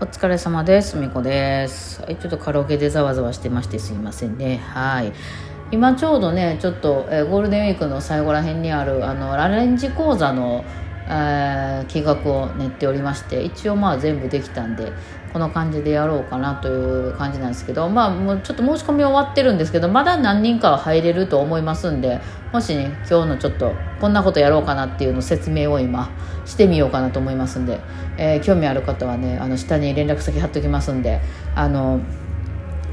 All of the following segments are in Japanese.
お疲れ様です。みこです。はい、ちょっとカラオケでざわざわしてましてすいませんね。はい。今ちょうどね、ちょっと、えーゴールデンウィークの最後らへんにある、あの、アレンジ講座の、えー企画を練っておりまして、一応まあ全部できたんで、この感じでやろうかなという感じなんですけど、まあもうちょっと申し込み終わってるんですけど、まだ何人かは入れると思いますんで、もしね、今日のちょっと、こんなことやろうかなっていうの説明を今、してみようかなと思いますんで、えー興味ある方はねあの下に連絡先貼っておきますんであの、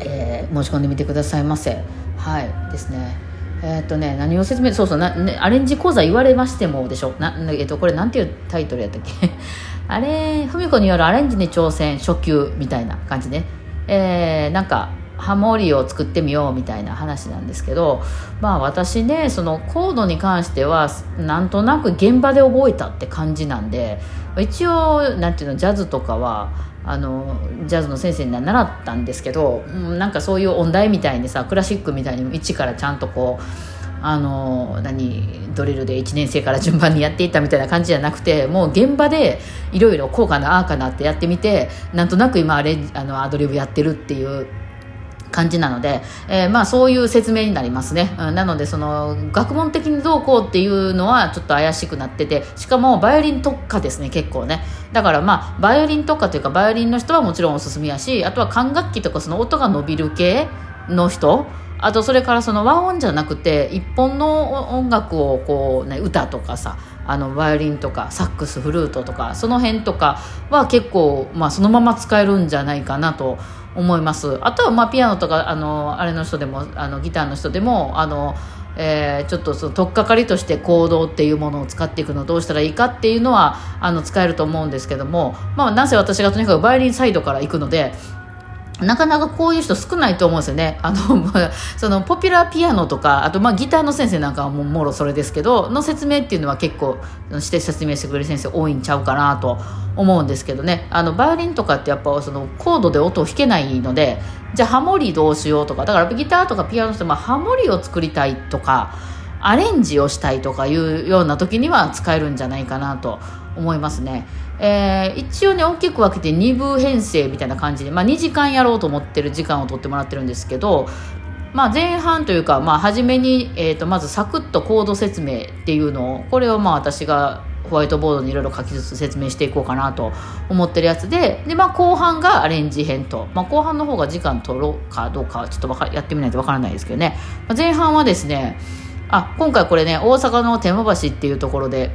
えー申し込んでみてくださいませ。はいですね。えーとね何を説明そうそうな、ね、アレンジ講座言われましてもでしょ？な、えっとこれなんていうタイトルやったっけ？あれふみこによるアレンジに挑戦初級みたいな感じね。えーなんかハモリを作ってみようみたいな話なんですけどまあ私ねそのコードに関してはなんとなく現場で覚えたって感じなんで一応なんていうのジャズとかはあのジャズの先生には習ったんですけど、うんなんかそういう音大みたいにさクラシックみたいに一からちゃんとこうあの何ドリルで1年生から順番にやっていったみたいな感じじゃなくてもう現場でいろいろこうかなああかなってやってみてなんとなく今あれあのアドリブやってるっていう感じなので、えーまあそういう説明になりますね、うんなのでその学問的にどうこうっていうのはちょっと怪しくなっててしかもバイオリン特化ですね結構ね。だからまあバイオリン特化というかバイオリンの人はもちろんおすすめやしあとは管楽器とかその音が伸びる系の人あとそれからその和音じゃなくて一本の音楽をこうね歌とかさあのバイオリンとかサックスフルートとかその辺とかは結構、まあ、そのまま使えるんじゃないかなと思いますあとはまあピアノとかあのあれの人でもあのギターの人でもあの、えーちょっとその取っかかりとして行動っていうものを使っていくのどうしたらいいかっていうのはあの使えると思うんですけども、まあ、なぜ私がとにかくバイオリンサイドから行くのでなかなかこういう人少ないと思うんですよね。あの、そのポピュラーピアノとか、あとまあギターの先生なんかはももろそれですけど、の説明っていうのは結構して説明してくれる先生多いんちゃうかなと思うんですけどね。あの、バイオリンとかってやっぱそのコードで音を弾けないので、じゃあハモリどうしようとか、だからギターとかピアノの人もハモリを作りたいとか、アレンジをしたいとかいうような時には使えるんじゃないかなと思いますね。えー一応ね大きく分けて2部編成みたいな感じで、まあ、2時間やろうと思ってる時間を取ってもらってるんですけど、まあ、前半というか、まあ、初めに、えー、とまずサクッとコード説明っていうのをこれをまあ私がホワイトボードにいろいろ書きつつ説明していこうかなと思ってるやつでで、まあ、後半がアレンジ編と、まあ、後半の方が時間取ろうかどうかちょっとかやってみないとわからないですけどね、まあ前半はですねあ今回これね大阪の天満橋っていうところで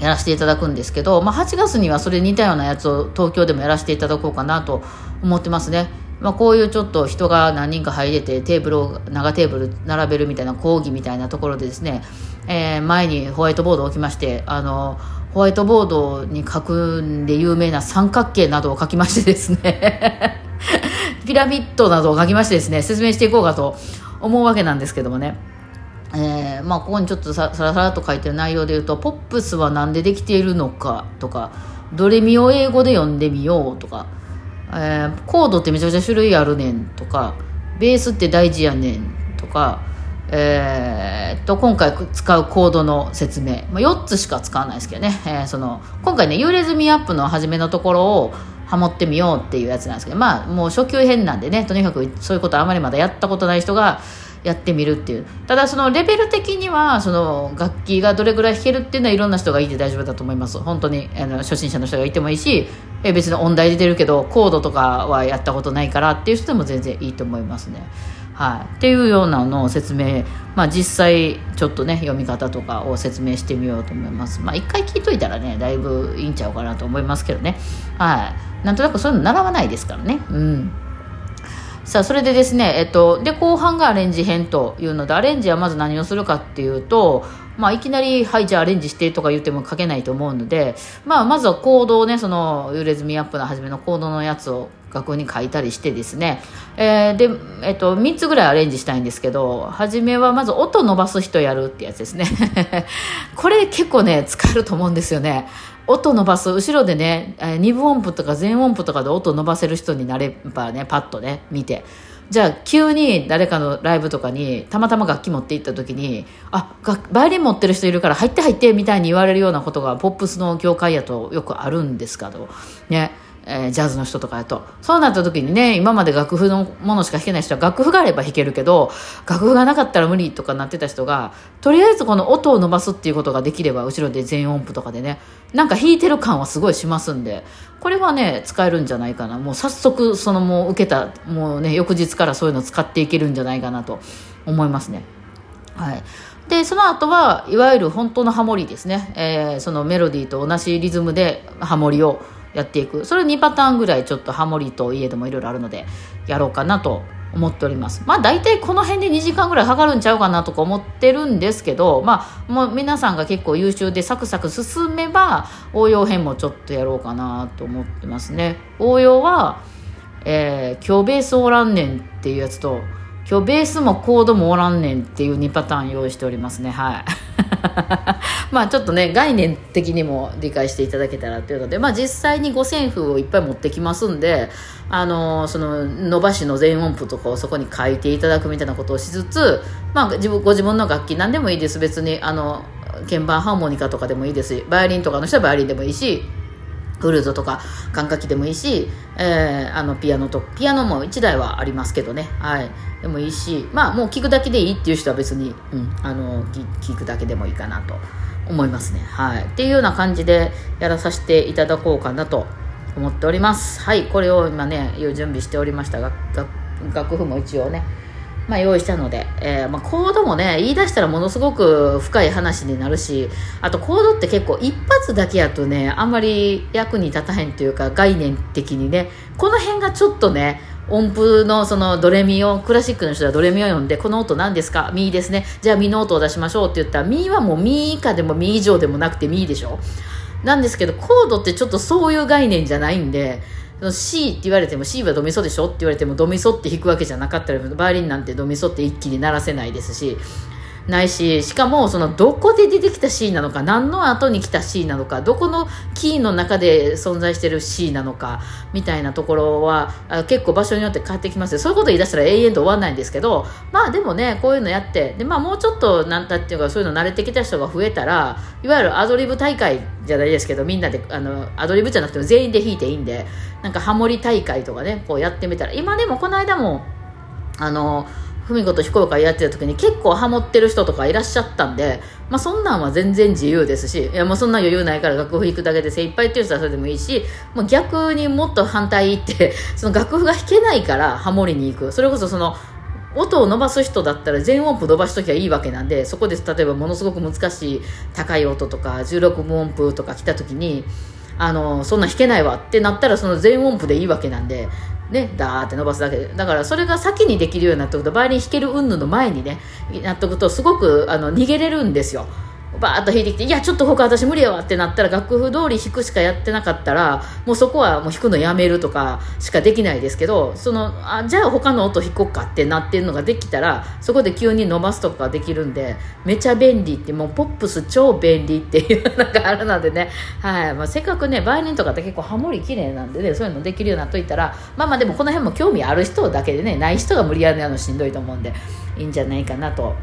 やらせていただくんですけど、まあ、8月にはそれ似たようなやつを東京でもやらせていただこうかなと思ってますね。まあ、こういうちょっと人が何人か入れてテーブルを長テーブル並べるみたいな講義みたいなところでですね、えー前にホワイトボードを置きましてあのホワイトボードに書くんで有名な三角形などを書きましてですね ピラミッドなどを書きましてですね説明していこうかと思うわけなんですけどもね。えーまあ、ここにちょっとささらさらと書いてる内容で言うと「ポップスは何でできているのか」とか「ドレミを英語で読んでみよう」とか、えーコードってめちゃくちゃ種類あるねん」とか「ベースって大事やねん」とか、えーっと今回使うコードの説明、まあ、4つしか使わないですけどね、えーその今回ね「幽霊済みアップ」の初めのところをハモってみようっていうやつなんですけどまあもう初級編なんでねとにかくそういうことあまりまだやったことない人がやってみるっていう。ただそのレベル的にはその楽器がどれぐらい弾けるっていうのはいろんな人がいて大丈夫だと思います。本当にあの初心者の人がいてもいいしえ別に音大出てるけどコードとかはやったことないからっていう人でも全然いいと思いますね。はい、っていうようなのを説明、まあ、実際ちょっとね読み方とかを説明してみようと思います。まあ一回聞いといたらねだいぶいいんちゃうかなと思いますけどね。はい。なんとなくそういうの習わないですからね。うん。さあそれでですね、えっと、で後半がアレンジ編というのでアレンジはまず何をするかっていうと、まあ、いきなり「はいじゃあアレンジして」とか言っても書けないと思うので、まあ、まずはコードをねそのユーレズミアップの初めのコードのやつを楽譜に書いたりしてですね、えーで、えっと、3つぐらいアレンジしたいんですけど初めはまず音伸ばす人やるってやつですね。これ結構ね使えると思うんですよね。音伸ばす。後ろでね、え二分音符とか全音符とかで音伸ばせる人になればねパッとね見て。じゃあ急に誰かのライブとかにたまたま楽器持って行った時にあがバイオリン持ってる人いるから入って入ってみたいに言われるようなことがポップスの業界やとよくあるんですけどね。えー、ジャズの人とかやと。そうなった時にね、今まで楽譜のものしか弾けない人は楽譜があれば弾けるけど、楽譜がなかったら無理とかなってた人が、とりあえずこの音を伸ばすっていうことができれば、後ろで全音符とかでね、なんか弾いてる感はすごいしますんで、これはね、使えるんじゃないかな。もう早速、そのもう受けた、もうね、翌日からそういうの使っていけるんじゃないかなと思いますね。はい。で、その後は、いわゆる本当のハモリですね。えー、そのメロディーと同じリズムでハモリをやっていく。それ2パターンぐらいちょっとハモリといえどもいろいろあるのでやろうかなと思っております。まあ大体この辺で2時間ぐらいかかるんちゃうかなとか思ってるんですけどまあもう皆さんが結構優秀でサクサク進めば応用編もちょっとやろうかなと思ってますね。応用は、えー、今日ベースおらんねんっていうやつと今日ベースもコードもおらんねんっていう2パターン用意しておりますね。はい。まあちょっとね概念的にも理解していただけたらというので、まあ、実際に五線譜をいっぱい持ってきますんであのその伸ばしの全音符とかをそこに書いていただくみたいなことをしつつ、まあ、自分ご自分の楽器何でもいいです。別にあの鍵盤ハーモニカとかでもいいですしバイオリンとかの人はバイオリンでもいいしフルートとか管楽器でもいいし、えー、あのピアノとピアノも1台はありますけどね、はい、でもいいしまあもう聞くだけでいいっていう人は別に、うん、あの聞くだけでもいいかなと思いますね、はい、っていうような感じでやらさせていただこうかなと思っております。はい。これを今ね準備しておりましたが楽譜も一応ねまあ、用意したので、えー、まあ、コードもね言い出したらものすごく深い話になるしあとコードって結構一発だけやとねあんまり役に立たへんというか概念的にねこの辺がちょっとね音符のそのドレミをクラシックの人はドレミを読んでこの音何ですか？ミーですね。じゃあミの音を出しましょうって言ったらミーはもうミ以下でもミ以上でもなくてミでしょ？なんですけどコードってちょっとそういう概念じゃないんでその C って言われても C はドミソでしょ？って言われてもドミソって弾くわけじゃなかったらバイオリンなんてドミソって一気に鳴らせないですしないししかもそのどこで出てきた C なのか何の後に来た C なのかどこのキーの中で存在してる C なのかみたいなところは結構場所によって変わってきますそういうこと言い出したら永遠と終わらないんですけどまあでもねこういうのやってで、まあ、もうちょっとなんだっていうかそういうの慣れてきた人が増えたらいわゆるアドリブ大会じゃないですけどみんなであのアドリブじゃなくても全員で弾いていいんでなんかハモリ大会とかねこうやってみたら今でもこの間もあの文子と非公開やってた時に結構ハモってる人とかいらっしゃったんで、まあ、そんなんは全然自由ですしいやもうそんな余裕ないから楽譜弾くだけで精一杯っていう人はそれでもいいしもう逆にもっと反対って その楽譜が弾けないからハモりに行く。それこそその音を伸ばす人だったら全音符伸ばしときゃいいわけなんでそこで例えばものすごく難しい高い音とか16分音符とか来た時にあのそんな弾けないわってなったらその全音符でいいわけなんでね、ダーって伸ばすだけ。でだからそれが先にできるようになっておくとバイオリン弾ける云々の前にねなっておくとすごくあの逃げれるんですよ。バーッと弾いてきて、いや、ちょっと他私無理やわってなったら、楽譜通り弾くしかやってなかったら、もうそこはもう弾くのやめるとかしかできないですけど、その、あ、じゃあ他の音弾こうかってなってるのができたら、そこで急に伸ばすとかできるんで、めちゃ便利って、もうポップス超便利っていうのがあるのでね、はい。まあ、せっかくね、バイオリンとかって結構ハモリ綺麗なんでね、そういうのできるようになっといたら、まあまあでもこの辺も興味ある人だけでね、ない人が無理やりなのしんどいと思うんで、いいんじゃないかなと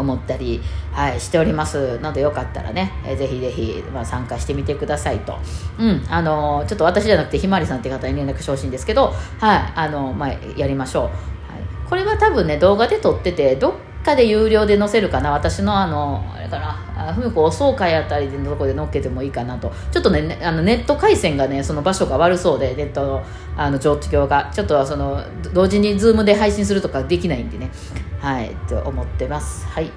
思ったり、はい、しております。のでよかったらね、えー、ぜひぜひ、まあ、参加してみてくださいと、うんあのー、ちょっと私じゃなくてひまわりさんって方に連絡してほしいんですけど、はいあのー、まあ、やりましょう、はい、これは多分ね動画で撮っててどっかで有料で載せるかな私のあのあれかな。ふみこ総会あたりのとこで載っけてもいいかなと。ちょっとねあのネット回線がねその場所が悪そうでネットのあの状況が。ちょっとその同時にズームで配信するとかできないんでね。はいと思ってます。はい。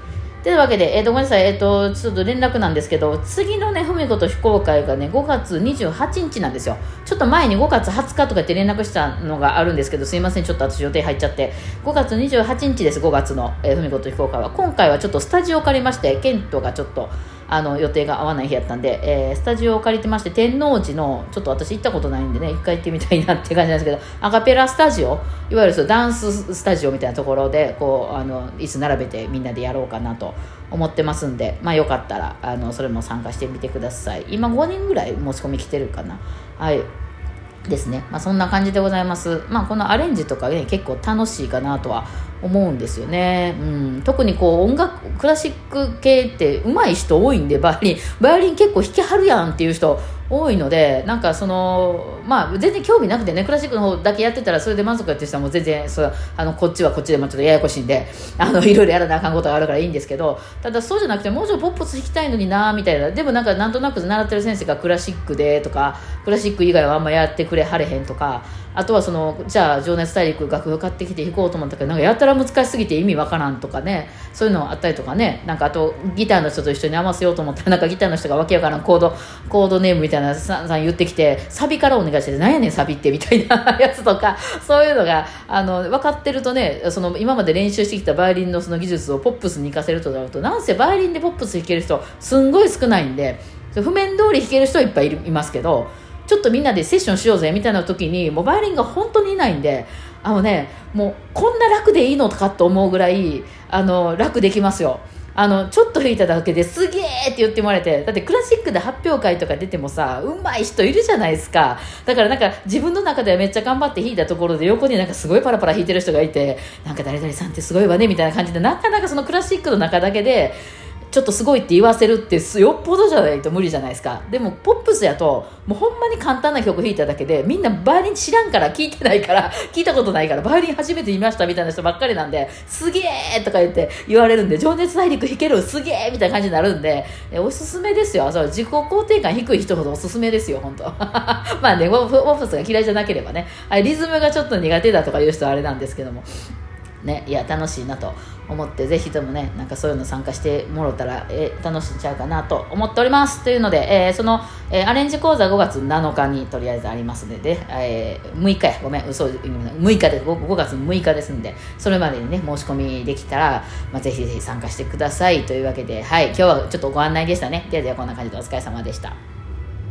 というわけで、えー、とごめんなさい、えーと、ちょっと連絡なんですけど、次のね、ふみこと非公開がね、5月28日なんですよ。ちょっと前に5月20日とか言って連絡したのがあるんですけど、すいません、ちょっと私予定入っちゃって、5月28日です、5月の、えー、ふみこと非公開は。今回はちょっとスタジオを借りまして、ケントがちょっと、あの予定が合わない日やったんで、えー、スタジオを借りてまして天王寺のちょっと私行ったことないんでね一回行ってみたいなって感じなんですけどアカペラスタジオいわゆるそダンススタジオみたいなところでこうあの椅子並べてみんなでやろうかなと思ってますんで、まあ、よかったらあのそれも参加してみてください。今5人ぐらい申し込み来てるかな。はい。ですね、まあ、そんな感じでございます、まあ、このアレンジとかね結構楽しいかなとは思うんですよね、うん、特にこう音楽クラシック系って上手い人多いんでバイオリン。バイオリン結構弾きはるやんっていう人多いのでなんかそのまあ全然興味なくてねクラシックの方だけやってたらそれで満足やってる人はもう全然そうあのこっちはこっちでもちょっとややこしいんであの いろいろやらなあかんことがあるからいいんですけどただそうじゃなくてもうちょいポップス弾きたいのになみたいなでもなんかなんとなく習ってる先生がクラシックでとかクラシック以外はあんまやってくれはれへんとかあとはそのじゃあ「情熱大陸」楽譜買ってきて弾こうと思ったけどなんかやたら難しすぎて意味わからんとかね。そういうのあったりとかね。なんかあとギターの人と一緒に合わせようと思ったらなんかギターの人がわけわからんコードコードネームみたいなさんさん言ってきてサビからお願いして何やねんサビってみたいな やつとかそういうのがあの分かってるとねその今まで練習してきたバイオリンのその技術をポップスに活かせるとなるとなんせバイオリンでポップス弾ける人すんごい少ないんで譜面通り弾ける人はいっぱいいますけどちょっとみんなでセッションしようぜみたいな時にもうバイオリンが本当にいないんであのねもうこんな楽でいいのかと思うぐらいあの楽できますよ。あのちょっと弾いただけですげえって言ってもらえてだってクラシックで発表会とか出てもさうまい人いるじゃないですか。だからなんか自分の中ではめっちゃ頑張って弾いたところで横になんかすごいパラパラ弾いてる人がいてなんか誰々さんってすごいわねみたいな感じでなかなかそのクラシックの中だけでちょっとすごいって言わせるってよっぽどじゃないと無理じゃないですか。でもポップスやともうほんまに簡単な曲弾いただけでみんなバイオリン知らんから聞いてないから 聞いたことないからバイオリン初めて見ましたみたいな人ばっかりなんですげえとか言って言われるんで情熱大陸弾けるすげえみたいな感じになるんでおすすめですよ。そう自己肯定感低い人ほどおすすめですよ本当 まあねポップスが嫌いじゃなければね。リズムがちょっと苦手だとかいう人はあれなんですけども。ね、いや楽しいなと思ってぜひともねなんかそういうの参加してもろたら、え、楽しんちゃうかなと思っております。というので、えー、その、えー、アレンジ講座5月7日にとりあえずありますので、えー、6日や。ごめん嘘6日で 5, 5月6日ですんでそれまでにね申し込みできたら、まあ、ぜひぜひ参加してくださいというわけではい今日はちょっとご案内でしたね。ではではこんな感じでお疲れ様でした。